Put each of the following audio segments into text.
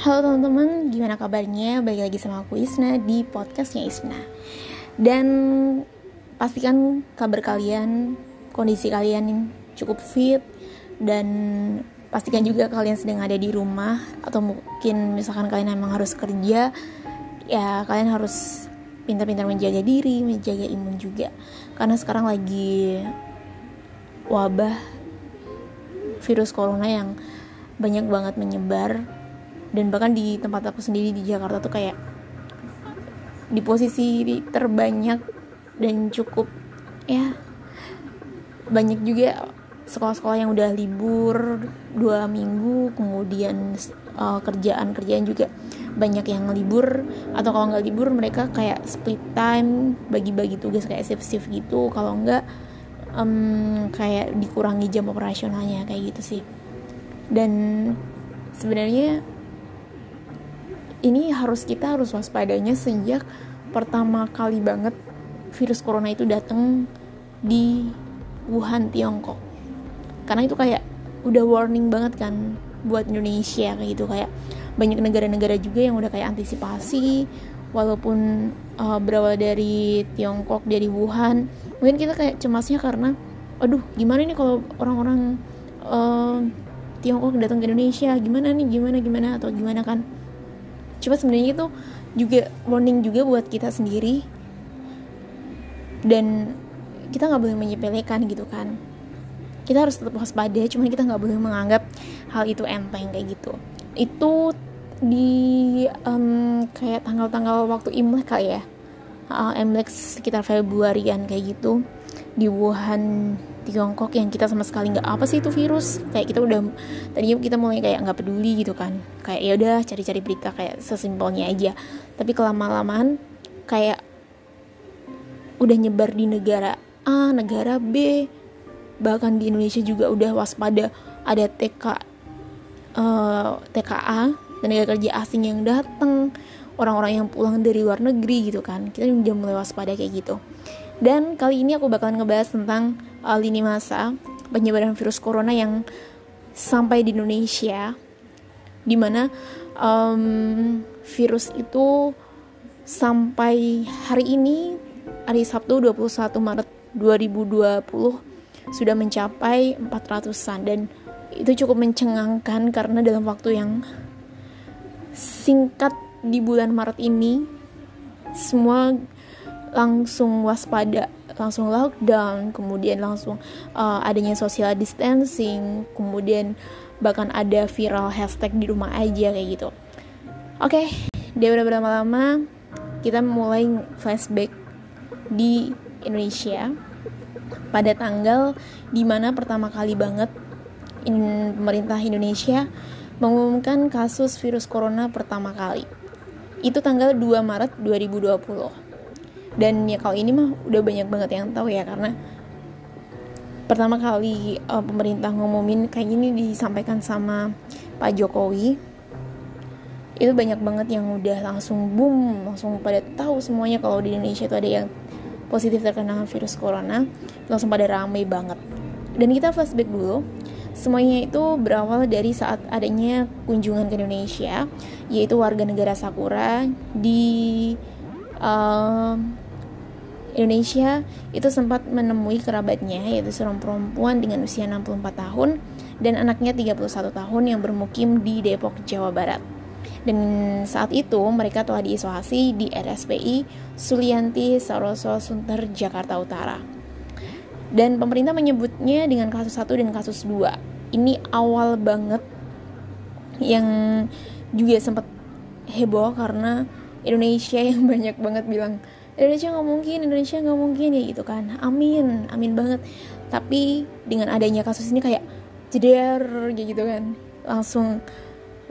Halo teman-teman, gimana kabarnya? Balik lagi sama aku Isna di podcastnya Isna. Dan pastikan kabar kalian, kondisi kalian cukup fit Dan pastikan juga kalian sedang ada di rumah Atau mungkin misalkan kalian emang harus kerja Ya kalian harus pintar-pintar menjaga diri, menjaga imun juga. Karena sekarang lagi wabah virus corona yang banyak banget menyebar dan bahkan di tempat aku sendiri di Jakarta tuh kayak di posisi terbanyak dan cukup ya banyak juga sekolah-sekolah yang udah libur dua minggu kemudian uh, kerjaan kerjaan juga banyak yang libur atau kalau nggak libur mereka kayak split time bagi-bagi tugas kayak shift shift gitu. Kalau nggak um, kayak dikurangi jam operasionalnya kayak gitu sih. Dan sebenarnya ini harus kita harus waspadanya sejak pertama kali banget virus corona itu datang di Wuhan Tiongkok. Karena itu kayak udah warning banget kan buat Indonesia kayak gitu. Kayak banyak negara-negara juga yang udah kayak antisipasi walaupun uh, berawal dari Tiongkok dari Wuhan. Mungkin kita kayak cemasnya karena aduh gimana nih kalau orang-orang uh, Tiongkok datang ke Indonesia? Gimana nih? Gimana gimana? Atau gimana kan cuma sebenarnya itu juga warning juga buat kita sendiri. Dan kita nggak boleh menyepelekan gitu kan. Kita harus tetap waspada cuman kita nggak boleh menganggap hal itu enteng kayak gitu. Itu di um, kayak tanggal-tanggal waktu imlek kali ya. Uh, imlek sekitar Februarian kayak gitu di Wuhan Tiongkok yang kita sama sekali nggak apa sih itu virus. Kayak kita udah tadinya kita mulai kayak nggak peduli gitu kan. Kayak ya udah cari-cari berita kayak sesimpelnya aja. Tapi kelama lamaan kayak udah nyebar di negara A negara B. Bahkan di Indonesia juga udah waspada. Ada TK uh, TKA tenaga kerja asing yang datang orang-orang yang pulang dari luar negeri gitu kan. Kita udah mulai waspada kayak gitu dan kali ini aku bakalan ngebahas tentang uh, lini masa penyebaran virus corona yang sampai di Indonesia. Di mana um, virus itu sampai hari ini hari Sabtu 21 Maret 2020 sudah mencapai 400-an dan itu cukup mencengangkan karena dalam waktu yang singkat di bulan Maret ini semua langsung waspada langsung lockdown kemudian langsung uh, adanya social distancing kemudian bahkan ada viral hashtag di rumah aja kayak gitu. Oke okay, dia udah berlama-lama kita mulai flashback di Indonesia. Pada tanggal di mana pertama kali banget in, pemerintah Indonesia mengumumkan kasus virus corona pertama kali. Itu tanggal 2 Maret 2020 dan ya kalau ini mah udah banyak banget yang tahu ya karena pertama kali uh, pemerintah ngumumin kayak gini disampaikan sama Pak Jokowi itu banyak banget yang udah langsung boom langsung pada tahu semuanya kalau di Indonesia itu ada yang positif terkena virus corona langsung pada ramai banget. Dan kita flashback dulu semuanya itu berawal dari saat adanya kunjungan ke Indonesia yaitu warga negara Sakura di uh, Indonesia itu sempat menemui kerabatnya yaitu seorang perempuan dengan usia 64 tahun dan anaknya 31 tahun yang bermukim di Depok, Jawa Barat. Dan saat itu mereka telah diisolasi di RSPI Sulianti Saroso Sunter Jakarta Utara. Dan pemerintah menyebutnya dengan kasus 1 dan kasus 2. Ini awal banget yang juga sempat heboh karena Indonesia yang banyak banget bilang Indonesia nggak mungkin Indonesia nggak mungkin ya gitu kan. Amin amin banget. Tapi dengan adanya kasus ini kayak jeder gitu kan. Langsung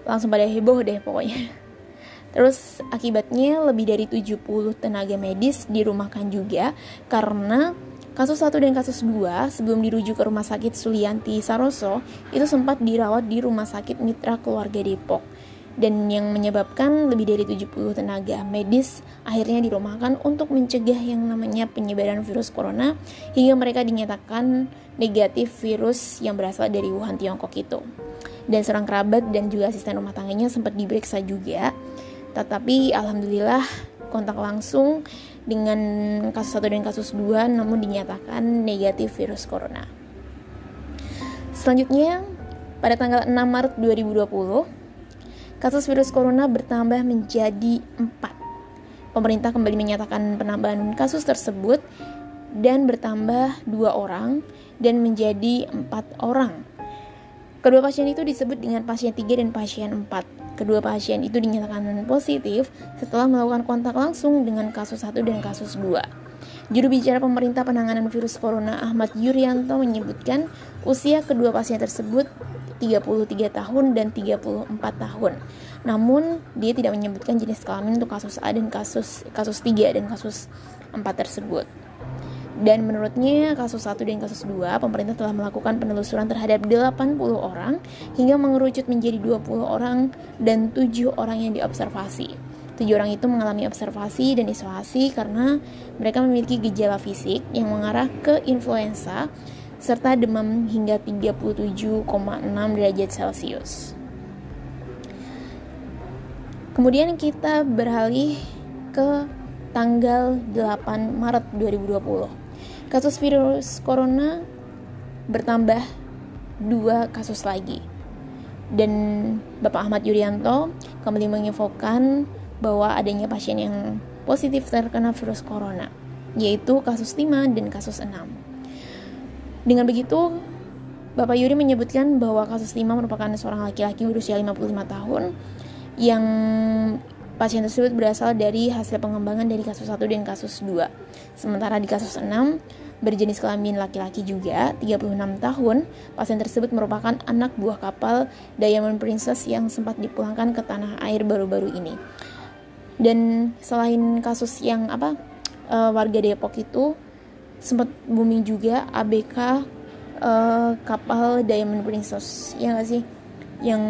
langsung pada heboh deh pokoknya. Terus akibatnya lebih dari 70 tenaga medis dirumahkan juga karena kasus 1 dan kasus 2 sebelum dirujuk ke rumah sakit Sulianti Saroso itu sempat dirawat di rumah sakit Mitra Keluarga Depok dan yang menyebabkan lebih dari 70 tenaga medis akhirnya dirumahkan untuk mencegah yang namanya penyebaran virus corona hingga mereka dinyatakan negatif virus yang berasal dari Wuhan Tiongkok itu. dan seorang kerabat dan juga asisten rumah tangganya sempat diperiksa juga. Tetapi alhamdulillah kontak langsung dengan kasus 1 dan kasus 2 namun dinyatakan negatif virus corona. Selanjutnya, pada tanggal 6 Maret 2020, kasus virus corona bertambah menjadi 4. Pemerintah kembali menyatakan penambahan kasus tersebut dan bertambah dua orang dan menjadi empat orang. Kedua pasien itu disebut dengan pasien 3 dan pasien 4. Kedua pasien itu dinyatakan positif setelah melakukan kontak langsung dengan kasus 1 dan kasus 2. Juru bicara pemerintah penanganan virus corona Ahmad Yuryanto menyebutkan usia kedua pasien tersebut 33 tahun dan 34 tahun. Namun, dia tidak menyebutkan jenis kelamin untuk kasus A dan kasus kasus 3 dan kasus 4 tersebut. Dan menurutnya kasus 1 dan kasus 2 pemerintah telah melakukan penelusuran terhadap 80 orang hingga mengerucut menjadi 20 orang dan 7 orang yang diobservasi. 7 orang itu mengalami observasi dan isolasi karena mereka memiliki gejala fisik yang mengarah ke influenza serta demam hingga 37,6 derajat Celcius. Kemudian kita beralih ke tanggal 8 Maret 2020 kasus virus corona bertambah dua kasus lagi. Dan Bapak Ahmad Yuryanto kembali menginfokan bahwa adanya pasien yang positif terkena virus corona, yaitu kasus 5 dan kasus 6. Dengan begitu, Bapak Yuri menyebutkan bahwa kasus 5 merupakan seorang laki-laki berusia 55 tahun yang Pasien tersebut berasal dari hasil pengembangan dari kasus 1 dan kasus 2. Sementara di kasus 6, berjenis kelamin laki-laki juga, 36 tahun, pasien tersebut merupakan anak buah kapal Diamond Princess yang sempat dipulangkan ke tanah air baru-baru ini. Dan selain kasus yang apa uh, warga Depok itu sempat booming juga ABK uh, eh, kapal Diamond Princess, ya gak sih? Yang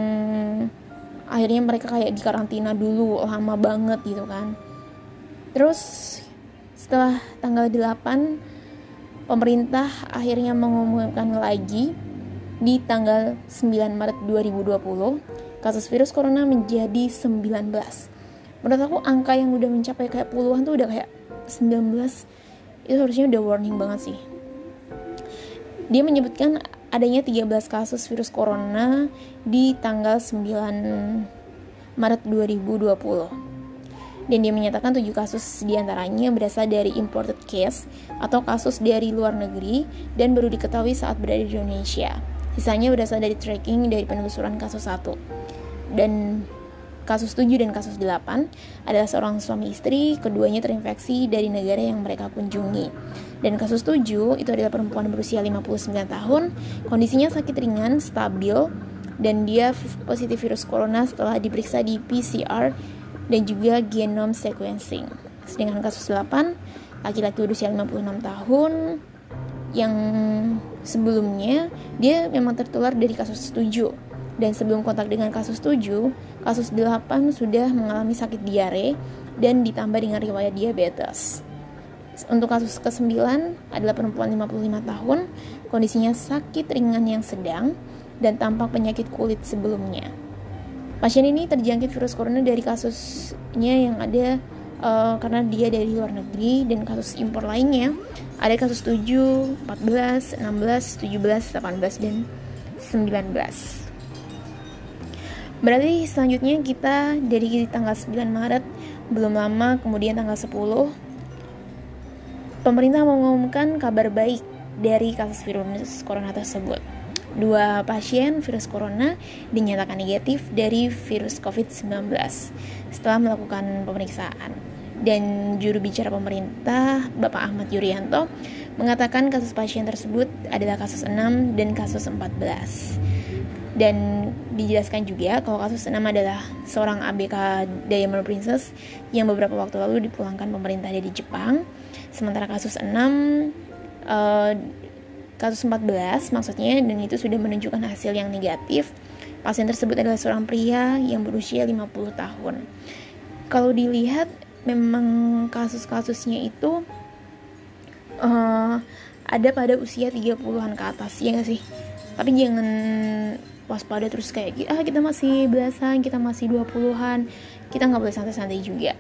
akhirnya mereka kayak di karantina dulu lama banget gitu kan. Terus setelah tanggal 8 pemerintah akhirnya mengumumkan lagi di tanggal 9 Maret 2020 kasus virus corona menjadi 19 menurut aku angka yang udah mencapai kayak puluhan tuh udah kayak 19 itu harusnya udah warning banget sih dia menyebutkan adanya 13 kasus virus corona di tanggal 9 Maret 2020. Dan dia menyatakan 7 kasus di antaranya berasal dari imported case atau kasus dari luar negeri dan baru diketahui saat berada di Indonesia. Sisanya berasal dari tracking dari penelusuran kasus 1. Dan kasus 7 dan kasus 8 adalah seorang suami istri, keduanya terinfeksi dari negara yang mereka kunjungi. Dan kasus 7 itu adalah perempuan berusia 59 tahun, kondisinya sakit ringan, stabil, dan dia positif virus corona setelah diperiksa di PCR dan juga genome sequencing. Sedangkan kasus 8, laki-laki berusia 56 tahun, yang sebelumnya dia memang tertular dari kasus 7 dan sebelum kontak dengan kasus 7, kasus 8 sudah mengalami sakit diare dan ditambah dengan riwayat diabetes. Untuk kasus ke-9 adalah perempuan 55 tahun, kondisinya sakit ringan yang sedang dan tampak penyakit kulit sebelumnya. Pasien ini terjangkit virus corona dari kasusnya yang ada uh, karena dia dari luar negeri dan kasus impor lainnya ada kasus 7, 14, 16, 17, 18 dan 19. Berarti selanjutnya kita dari tanggal 9 Maret belum lama kemudian tanggal 10 pemerintah mengumumkan kabar baik dari kasus virus corona tersebut. Dua pasien virus corona dinyatakan negatif dari virus COVID-19 setelah melakukan pemeriksaan. Dan juru bicara pemerintah, Bapak Ahmad Yuryanto, mengatakan kasus pasien tersebut adalah kasus 6 dan kasus 14 dan dijelaskan juga kalau kasus 6 adalah seorang ABK Diamond Princess yang beberapa waktu lalu dipulangkan pemerintah dari Jepang. Sementara kasus 6 uh, kasus 14 maksudnya dan itu sudah menunjukkan hasil yang negatif. Pasien tersebut adalah seorang pria yang berusia 50 tahun. Kalau dilihat memang kasus-kasusnya itu uh, ada pada usia 30-an ke atas ya gak sih? tapi jangan waspada terus kayak ah kita masih belasan kita masih 20-an kita nggak boleh santai-santai juga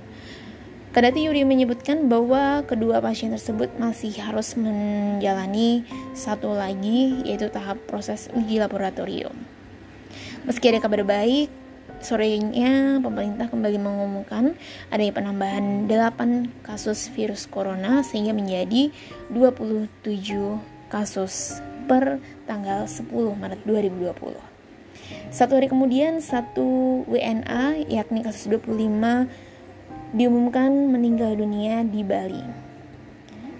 Kadati Yuri menyebutkan bahwa kedua pasien tersebut masih harus menjalani satu lagi yaitu tahap proses uji laboratorium. Meski ada kabar baik, sorenya pemerintah kembali mengumumkan adanya penambahan 8 kasus virus corona sehingga menjadi 27 kasus per tanggal 10 Maret 2020. Satu hari kemudian, satu WNA yakni kasus 25 diumumkan meninggal dunia di Bali.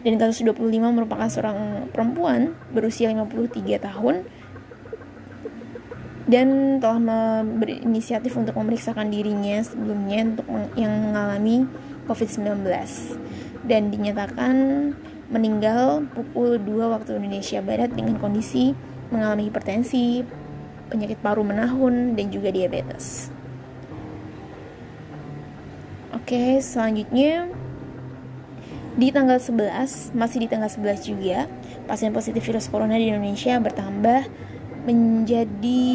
Dan kasus 25 merupakan seorang perempuan berusia 53 tahun dan telah berinisiatif untuk memeriksakan dirinya sebelumnya untuk yang mengalami COVID-19 dan dinyatakan meninggal pukul 2 waktu Indonesia Barat dengan kondisi mengalami hipertensi, penyakit paru menahun, dan juga diabetes. Oke, selanjutnya di tanggal 11, masih di tanggal 11 juga, pasien positif virus corona di Indonesia bertambah menjadi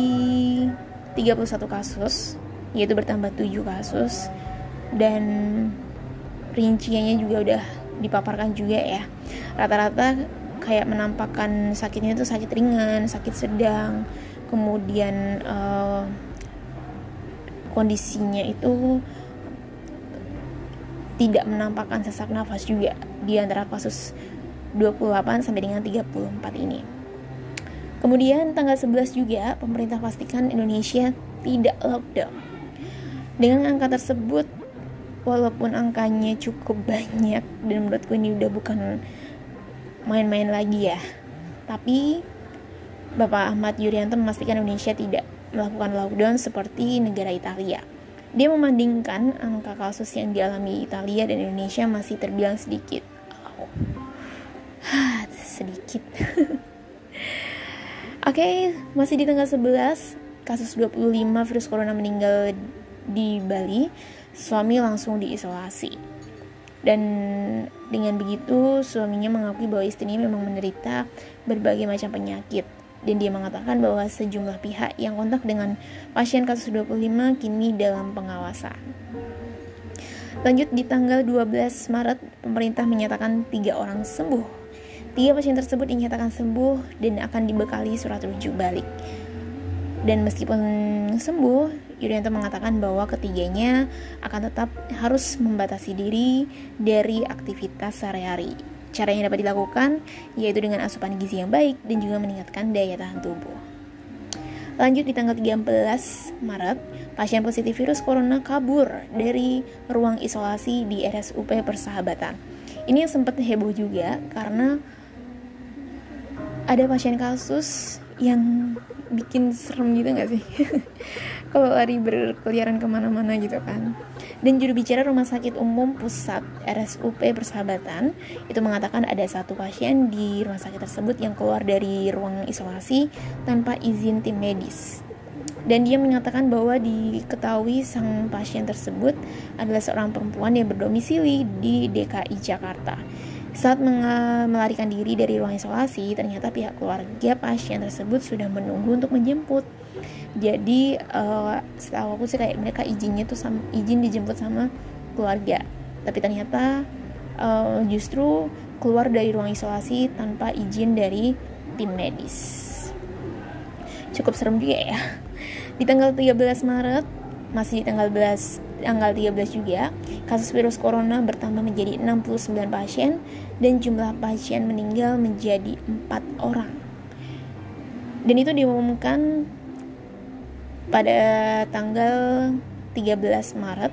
31 kasus, yaitu bertambah 7 kasus dan rinciannya juga udah dipaparkan juga ya. Rata-rata kayak menampakkan sakitnya itu sakit ringan, sakit sedang, kemudian uh, kondisinya itu tidak menampakkan sesak nafas juga di antara kasus 28 sampai dengan 34 ini. Kemudian tanggal 11 juga pemerintah pastikan Indonesia tidak lockdown. Dengan angka tersebut walaupun angkanya cukup banyak dan menurutku ini udah bukan main-main lagi ya. Tapi Bapak Ahmad Yuryanto memastikan Indonesia tidak melakukan lockdown seperti negara Italia. Dia membandingkan angka kasus yang dialami Italia dan Indonesia masih terbilang sedikit. Oh. sedikit. Oke, okay, masih di tanggal 11, kasus 25 virus corona meninggal di Bali, suami langsung diisolasi. Dan dengan begitu, suaminya mengakui bahwa istrinya memang menderita berbagai macam penyakit dan dia mengatakan bahwa sejumlah pihak yang kontak dengan pasien kasus 25 kini dalam pengawasan. Lanjut di tanggal 12 Maret, pemerintah menyatakan tiga orang sembuh. Tiga pasien tersebut dinyatakan sembuh dan akan dibekali surat rujuk balik. Dan meskipun sembuh, Yuryanto mengatakan bahwa ketiganya akan tetap harus membatasi diri dari aktivitas sehari-hari Cara yang dapat dilakukan yaitu dengan asupan gizi yang baik dan juga meningkatkan daya tahan tubuh. Lanjut di tanggal 13 Maret, pasien positif virus corona kabur dari ruang isolasi di RSUP Persahabatan. Ini yang sempat heboh juga karena ada pasien kasus yang bikin serem gitu gak sih? kalau lari berkeliaran ke mana-mana gitu kan. Dan juru bicara Rumah Sakit Umum Pusat RSUP Persahabatan itu mengatakan ada satu pasien di rumah sakit tersebut yang keluar dari ruang isolasi tanpa izin tim medis. Dan dia menyatakan bahwa diketahui sang pasien tersebut adalah seorang perempuan yang berdomisili di DKI Jakarta. Saat melarikan diri dari ruang isolasi, ternyata pihak keluarga pasien tersebut sudah menunggu untuk menjemput jadi uh, setahu aku sih kayak mereka izinnya tuh sama, izin dijemput sama keluarga. Tapi ternyata uh, justru keluar dari ruang isolasi tanpa izin dari tim medis. Cukup serem juga ya. Di tanggal 13 Maret masih di tanggal 11 tanggal 13 juga kasus virus corona bertambah menjadi 69 pasien dan jumlah pasien meninggal menjadi 4 orang. Dan itu diumumkan pada tanggal 13 Maret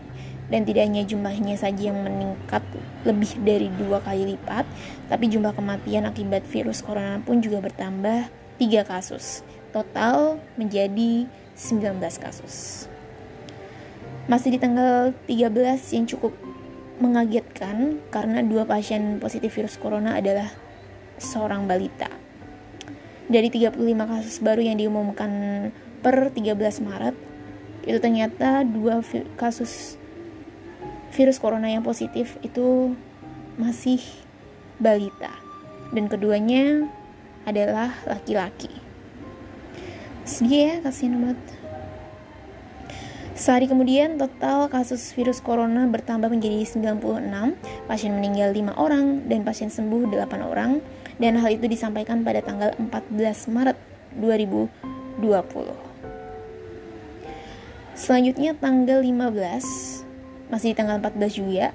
dan tidak hanya jumlahnya saja yang meningkat lebih dari dua kali lipat, tapi jumlah kematian akibat virus corona pun juga bertambah 3 kasus. Total menjadi 19 kasus. Masih di tanggal 13 yang cukup mengagetkan karena dua pasien positif virus corona adalah seorang balita. Dari 35 kasus baru yang diumumkan per 13 Maret itu ternyata dua kasus virus corona yang positif itu masih balita dan keduanya adalah laki-laki. sedih ya kasihan banget Sehari kemudian, total kasus virus corona bertambah menjadi 96, pasien meninggal 5 orang, dan pasien sembuh 8 orang, dan hal itu disampaikan pada tanggal 14 Maret 2020. Selanjutnya tanggal 15, masih di tanggal 14 juga,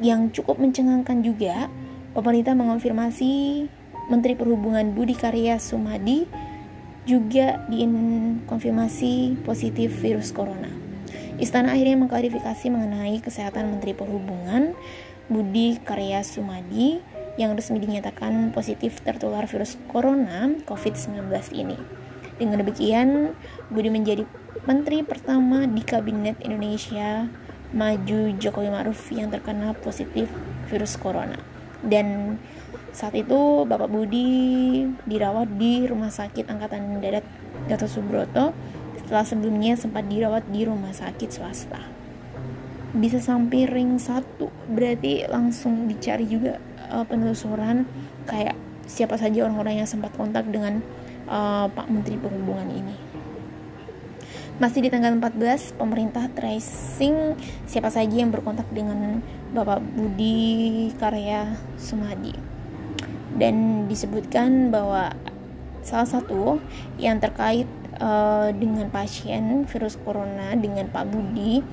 yang cukup mencengangkan juga, pemerintah mengonfirmasi Menteri Perhubungan Budi Karya Sumadi juga dikonfirmasi positif virus corona. Istana akhirnya mengklarifikasi mengenai kesehatan Menteri Perhubungan Budi Karya Sumadi yang resmi dinyatakan positif tertular virus corona COVID-19 ini. Dengan demikian, Budi menjadi menteri pertama di Kabinet Indonesia Maju Jokowi Ma'ruf yang terkena positif virus corona. Dan saat itu Bapak Budi dirawat di Rumah Sakit Angkatan Darat Gatot Subroto setelah sebelumnya sempat dirawat di rumah sakit swasta. Bisa sampai ring satu, berarti langsung dicari juga uh, penelusuran kayak siapa saja orang-orang yang sempat kontak dengan uh, Pak Menteri Perhubungan ini. Masih di tanggal 14, pemerintah tracing siapa saja yang berkontak dengan Bapak Budi Karya Sumadi dan disebutkan bahwa salah satu yang terkait uh, dengan pasien virus corona dengan Pak Budi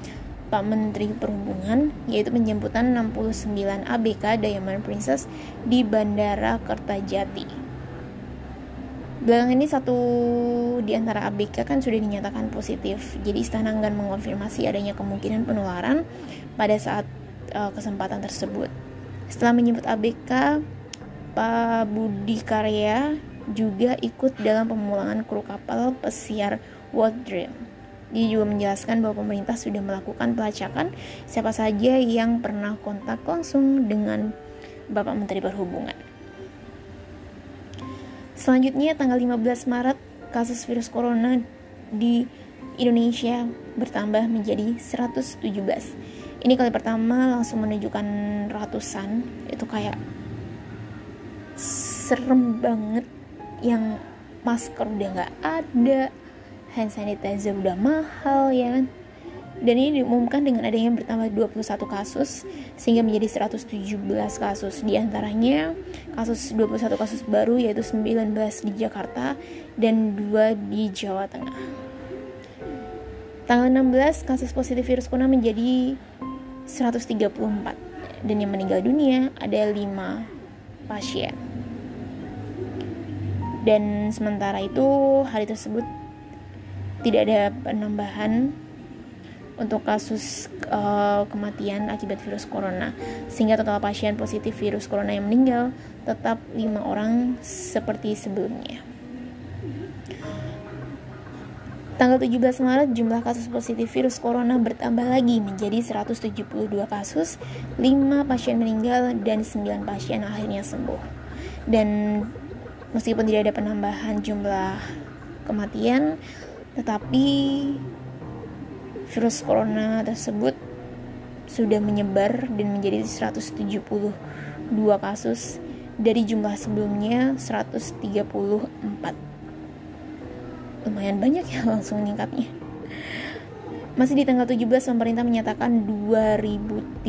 Pak Menteri Perhubungan yaitu penjemputan 69 ABK Diamond Princess di Bandara Kertajati. Belakangan ini satu di antara ABK kan sudah dinyatakan positif. Jadi istana enggan mengonfirmasi adanya kemungkinan penularan pada saat uh, kesempatan tersebut. Setelah menyebut ABK, Pak Budi Karya juga ikut dalam pemulangan kru kapal pesiar World Dream. Dia juga menjelaskan bahwa pemerintah sudah melakukan pelacakan siapa saja yang pernah kontak langsung dengan Bapak Menteri Perhubungan. Selanjutnya tanggal 15 Maret kasus virus corona di Indonesia bertambah menjadi 117. Ini kali pertama langsung menunjukkan ratusan, itu kayak serem banget. Yang masker udah nggak ada hand sanitizer udah mahal ya kan dan ini diumumkan dengan adanya bertambah 21 kasus sehingga menjadi 117 kasus. Di antaranya kasus 21 kasus baru yaitu 19 di Jakarta dan 2 di Jawa Tengah. Tanggal 16 kasus positif virus corona menjadi 134 dan yang meninggal dunia ada 5 pasien. Dan sementara itu hari tersebut tidak ada penambahan untuk kasus uh, kematian akibat virus corona sehingga total pasien positif virus corona yang meninggal tetap lima orang seperti sebelumnya. Tanggal 17 Maret jumlah kasus positif virus corona bertambah lagi menjadi 172 kasus, 5 pasien meninggal dan 9 pasien akhirnya sembuh. Dan meskipun tidak ada penambahan jumlah kematian tetapi virus corona tersebut sudah menyebar dan menjadi 172 kasus. Dari jumlah sebelumnya 134 lumayan banyak ya langsung meningkatnya masih di tanggal 17 pemerintah menyatakan 2300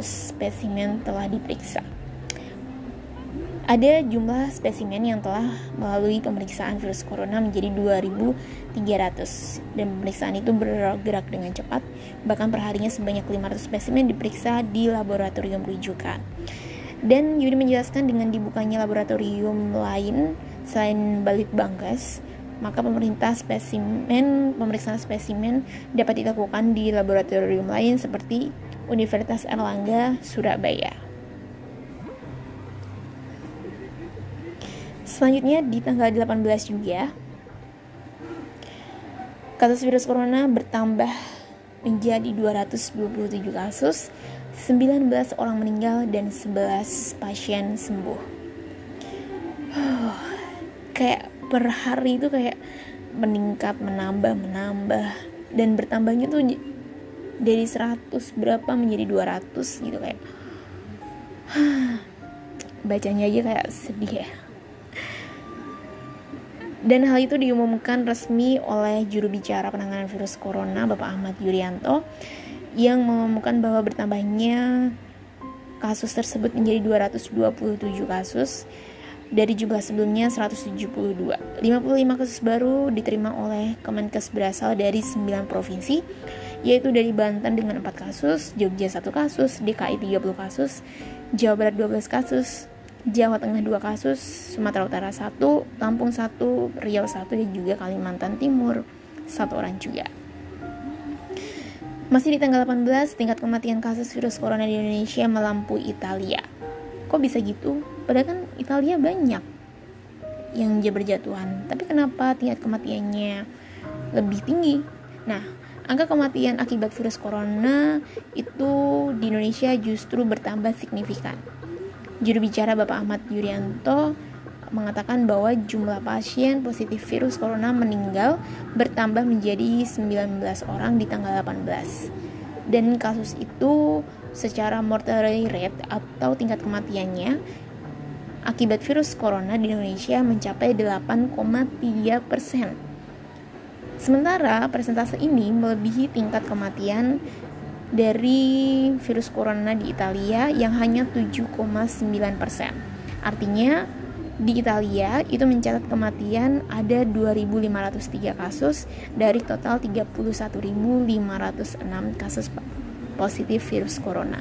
spesimen telah diperiksa ada jumlah spesimen yang telah melalui pemeriksaan virus corona menjadi 2.300 dan pemeriksaan itu bergerak dengan cepat. Bahkan perharinya sebanyak 500 spesimen diperiksa di laboratorium rujukan. Dan Yudi menjelaskan dengan dibukanya laboratorium lain selain Balit Bangkas maka pemerintah spesimen pemeriksaan spesimen dapat dilakukan di laboratorium lain seperti Universitas Erlangga Surabaya. Selanjutnya di tanggal 18 juga kasus virus corona bertambah menjadi 227 kasus, 19 orang meninggal dan 11 pasien sembuh. kayak per hari itu kayak meningkat, menambah, menambah dan bertambahnya tuh dari 100 berapa menjadi 200 gitu kayak. bacanya aja kayak sedih ya Dan hal itu diumumkan resmi oleh juru bicara penanganan virus corona Bapak Ahmad Yuryanto yang mengumumkan bahwa bertambahnya kasus tersebut menjadi 227 kasus dari jumlah sebelumnya 172. 55 kasus baru diterima oleh Kemenkes berasal dari 9 provinsi, yaitu dari Banten dengan 4 kasus, Jogja 1 kasus, DKI 30 kasus, Jawa Barat 12 kasus, Jawa Tengah 2 kasus, Sumatera Utara 1, Lampung 1, Riau 1, dan juga Kalimantan Timur 1 orang juga. Masih di tanggal 18, tingkat kematian kasus virus corona di Indonesia melampaui Italia. Kok bisa gitu? Padahal kan Italia banyak yang berjatuhan, tapi kenapa tingkat kematiannya lebih tinggi? Nah, angka kematian akibat virus corona itu di Indonesia justru bertambah signifikan. Juru bicara Bapak Ahmad Yuryanto mengatakan bahwa jumlah pasien positif virus corona meninggal bertambah menjadi 19 orang di tanggal 18. Dan kasus itu secara mortality rate atau tingkat kematiannya akibat virus corona di Indonesia mencapai 8,3 persen. Sementara persentase ini melebihi tingkat kematian dari virus corona di Italia yang hanya 7,9 persen. Artinya di Italia itu mencatat kematian ada 2.503 kasus dari total 31.506 kasus positif virus corona.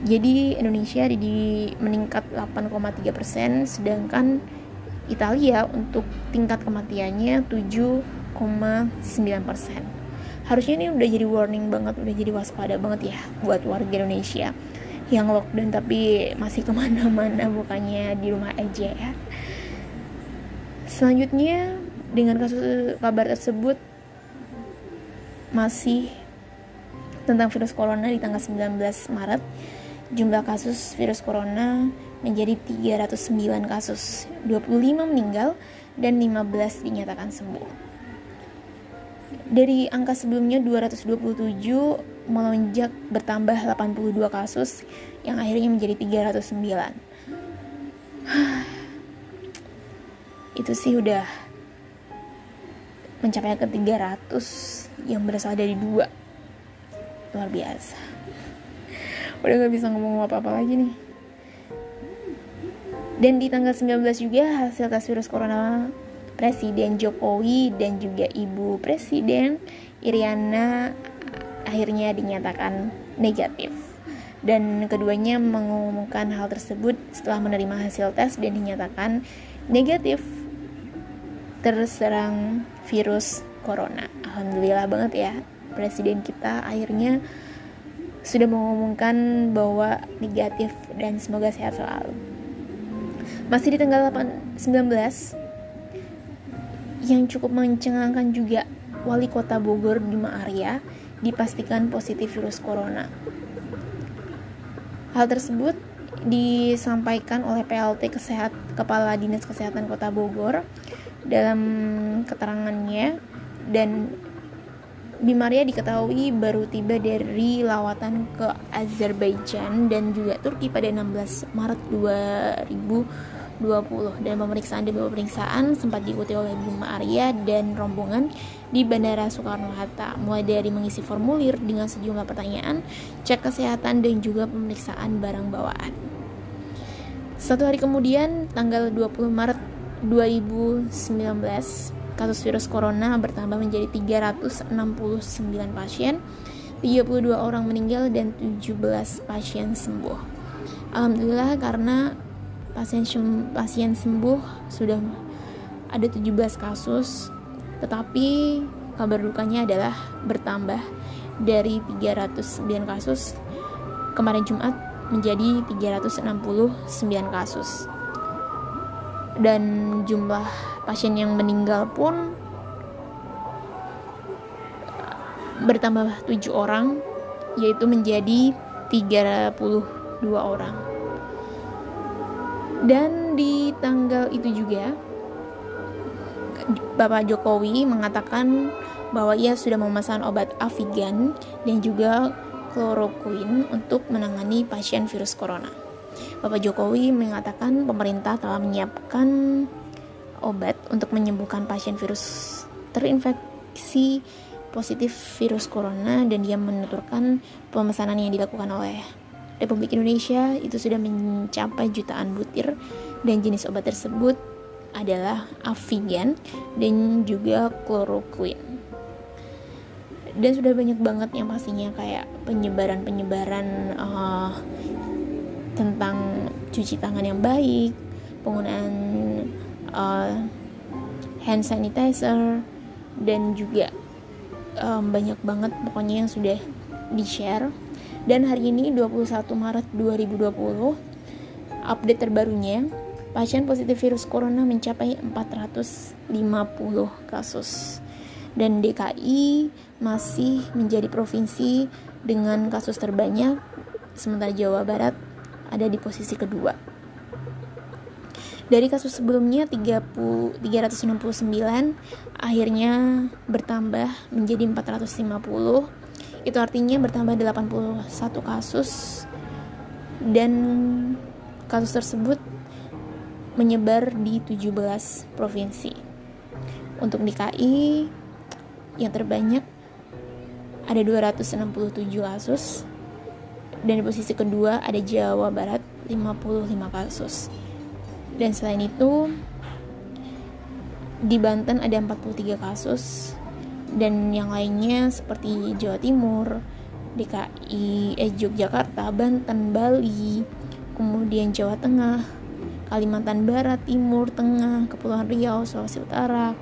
Jadi Indonesia di meningkat 8,3 persen, sedangkan Italia untuk tingkat kematiannya 7,9 persen. Harusnya ini udah jadi warning banget, udah jadi waspada banget ya buat warga Indonesia yang lockdown tapi masih ke mana-mana bukannya di rumah aja ya. Selanjutnya dengan kasus kabar tersebut masih tentang virus corona di tanggal 19 Maret jumlah kasus virus corona menjadi 309 kasus, 25 meninggal dan 15 dinyatakan sembuh. Dari angka sebelumnya 227 melonjak bertambah 82 kasus yang akhirnya menjadi 309. Itu sih udah mencapai ke 300 yang berasal dari dua. Luar biasa udah gak bisa ngomong apa-apa lagi nih dan di tanggal 19 juga hasil tes virus corona Presiden Jokowi dan juga Ibu Presiden Iriana akhirnya dinyatakan negatif dan keduanya mengumumkan hal tersebut setelah menerima hasil tes dan dinyatakan negatif terserang virus corona. Alhamdulillah banget ya presiden kita akhirnya sudah mengumumkan bahwa negatif dan semoga sehat selalu. Masih di tanggal 8, 19 yang cukup mencengangkan juga wali kota Bogor Bima Arya dipastikan positif virus corona. Hal tersebut disampaikan oleh PLT Kesehat Kepala Dinas Kesehatan Kota Bogor dalam keterangannya dan Bimaria diketahui baru tiba dari lawatan ke Azerbaijan dan juga Turki pada 16 Maret 2020 dan pemeriksaan demi pemeriksaan sempat diikuti oleh Bima Arya dan rombongan di Bandara Soekarno-Hatta mulai dari mengisi formulir dengan sejumlah pertanyaan, cek kesehatan dan juga pemeriksaan barang bawaan. Satu hari kemudian, tanggal 20 Maret 2019, kasus virus corona bertambah menjadi 369 pasien, 32 orang meninggal dan 17 pasien sembuh. Alhamdulillah karena pasien pasien sembuh sudah ada 17 kasus, tetapi kabar dukanya adalah bertambah dari 309 kasus kemarin Jumat menjadi 369 kasus. Dan jumlah pasien yang meninggal pun bertambah 7 orang yaitu menjadi 32 orang dan di tanggal itu juga Bapak Jokowi mengatakan bahwa ia sudah memesan obat Avigan dan juga chloroquine untuk menangani pasien virus corona. Bapak Jokowi mengatakan pemerintah telah menyiapkan obat untuk menyembuhkan pasien virus terinfeksi positif virus corona dan dia menuturkan pemesanan yang dilakukan oleh Republik Indonesia itu sudah mencapai jutaan butir dan jenis obat tersebut adalah Avigan dan juga chloroquine. Dan sudah banyak banget yang pastinya kayak penyebaran-penyebaran uh, tentang cuci tangan yang baik, penggunaan uh, hand sanitizer dan juga um, banyak banget pokoknya yang sudah di share dan hari ini 21 Maret 2020 update terbarunya pasien positif virus corona mencapai 450 kasus. Dan DKI masih menjadi provinsi dengan kasus terbanyak sementara Jawa Barat ada di posisi kedua. Dari kasus sebelumnya 30, 369 akhirnya bertambah menjadi 450 itu artinya bertambah 81 kasus. Dan kasus tersebut menyebar di 17 provinsi. Untuk DKI yang terbanyak ada 267 kasus. Dan di posisi kedua ada Jawa Barat 55 kasus. Dan selain itu di Banten ada 43 kasus dan yang lainnya seperti Jawa Timur, DKI, eh, Yogyakarta, Banten, Bali, kemudian Jawa Tengah, Kalimantan Barat, Timur, Tengah, Kepulauan Riau, Sulawesi Utara,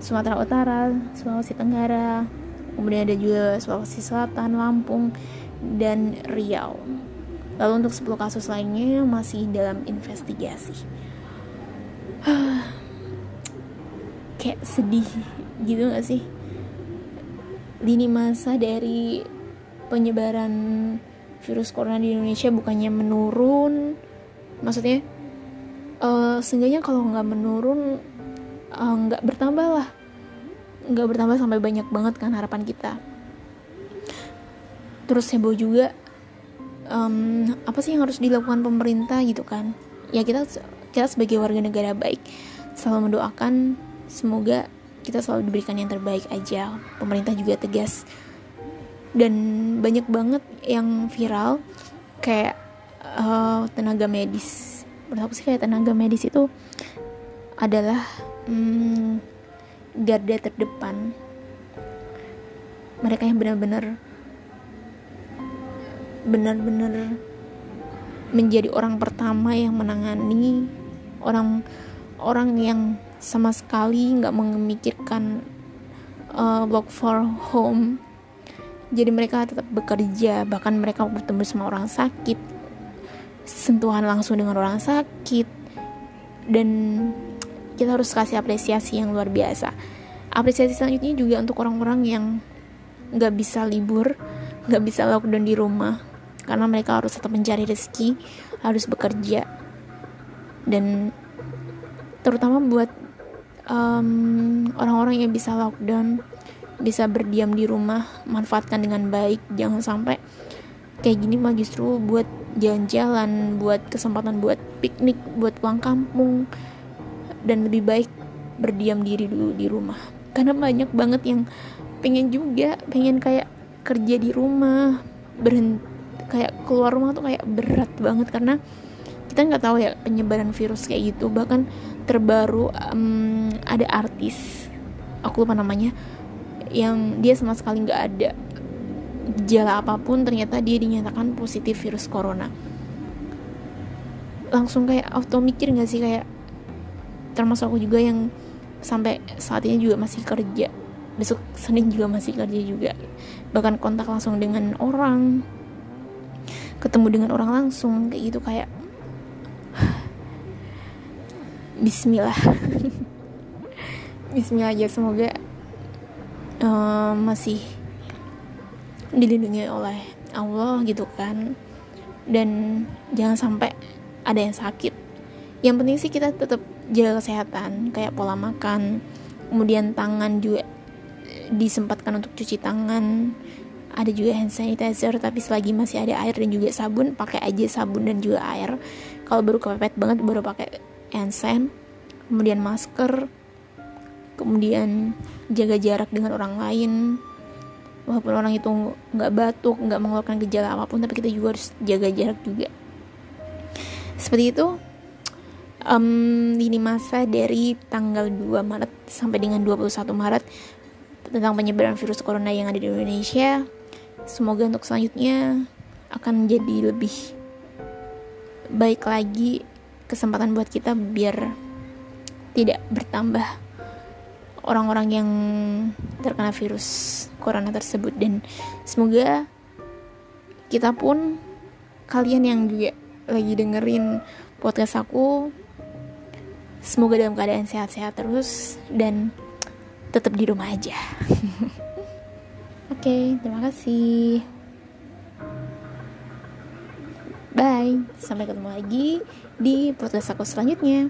Sumatera Utara, Sulawesi Tenggara, kemudian ada juga Sulawesi Selatan, Lampung, dan Riau. Lalu untuk 10 kasus lainnya masih dalam investigasi. kayak sedih gitu gak sih lini masa dari penyebaran virus corona di Indonesia bukannya menurun. Maksudnya uh, seenggaknya kalau nggak menurun eh, nggak uh, bertambah lah. Nggak bertambah sampai banyak banget kan harapan kita. Terus heboh juga um, apa sih yang harus dilakukan pemerintah gitu kan? Ya kita kita sebagai warga negara baik selalu mendoakan semoga kita selalu diberikan yang terbaik aja. Pemerintah juga tegas. Dan banyak banget yang viral kayak uh, tenaga medis. Menurut sih kayak tenaga medis itu adalah hmm, garda terdepan. Mereka yang benar-benar benar-benar menjadi orang pertama yang menangani orang orang yang sama sekali nggak memikirkan uh, work for home. Jadi mereka tetap bekerja bahkan mereka bertemu sama orang sakit sentuhan langsung dengan orang sakit. Dan kita harus kasih apresiasi yang luar biasa. Apresiasi selanjutnya juga untuk orang-orang yang nggak bisa libur nggak bisa lockdown di rumah karena mereka harus tetap mencari rezeki harus bekerja. Dan terutama buat orang orang-orang yang bisa lockdown bisa berdiam di rumah manfaatkan dengan baik jangan sampai kayak gini mah justru buat jalan-jalan buat kesempatan buat piknik buat pulang kampung dan lebih baik berdiam diri dulu di rumah. Karena banyak banget yang pengen juga pengen kayak kerja di rumah berhenti kayak keluar rumah tuh kayak berat banget karena kita nggak tahu ya penyebaran virus kayak gitu. Bahkan terbaru um, ada artis aku lupa namanya yang dia sama sekali nggak ada gejala apa pun ternyata dia dinyatakan positif virus corona. Langsung kayak auto mikir nggak sih kayak termasuk aku juga yang sampai saat ini juga masih kerja. Besok Senin juga masih kerja juga. Bahkan kontak langsung dengan orang ketemu dengan orang langsung kayak gitu kayak Bismillah. Bismillah aja semoga uh, masih dilindungi oleh Allah gitu kan. Dan jangan sampai ada yang sakit. Yang penting sih kita tetap jaga kesehatan kayak pola makan kemudian tangan juga disempatkan untuk cuci tangan. Ada juga hand sanitizer tapi selagi masih ada air dan juga sabun pakai aja sabun dan juga air. Kalau baru kepepet banget baru pakai hand kemudian masker kemudian jaga jarak dengan orang lain. Walaupun orang itu nggak batuk nggak mengeluarkan gejala apa pun tapi kita juga harus jaga jarak juga. Seperti itu um, ini masa dari tanggal 2 Maret sampai dengan 21 Maret tentang penyebaran virus corona yang ada di Indonesia. Semoga untuk selanjutnya akan jadi lebih baik lagi kesempatan buat kita biar tidak bertambah orang-orang yang terkena virus corona tersebut. Dan semoga kita pun kalian yang juga lagi dengerin podcast aku semoga dalam keadaan sehat-sehat terus dan tetap di rumah aja. Oke okay, terima kasih. Bye. Sampai ketemu lagi di podcast aku selanjutnya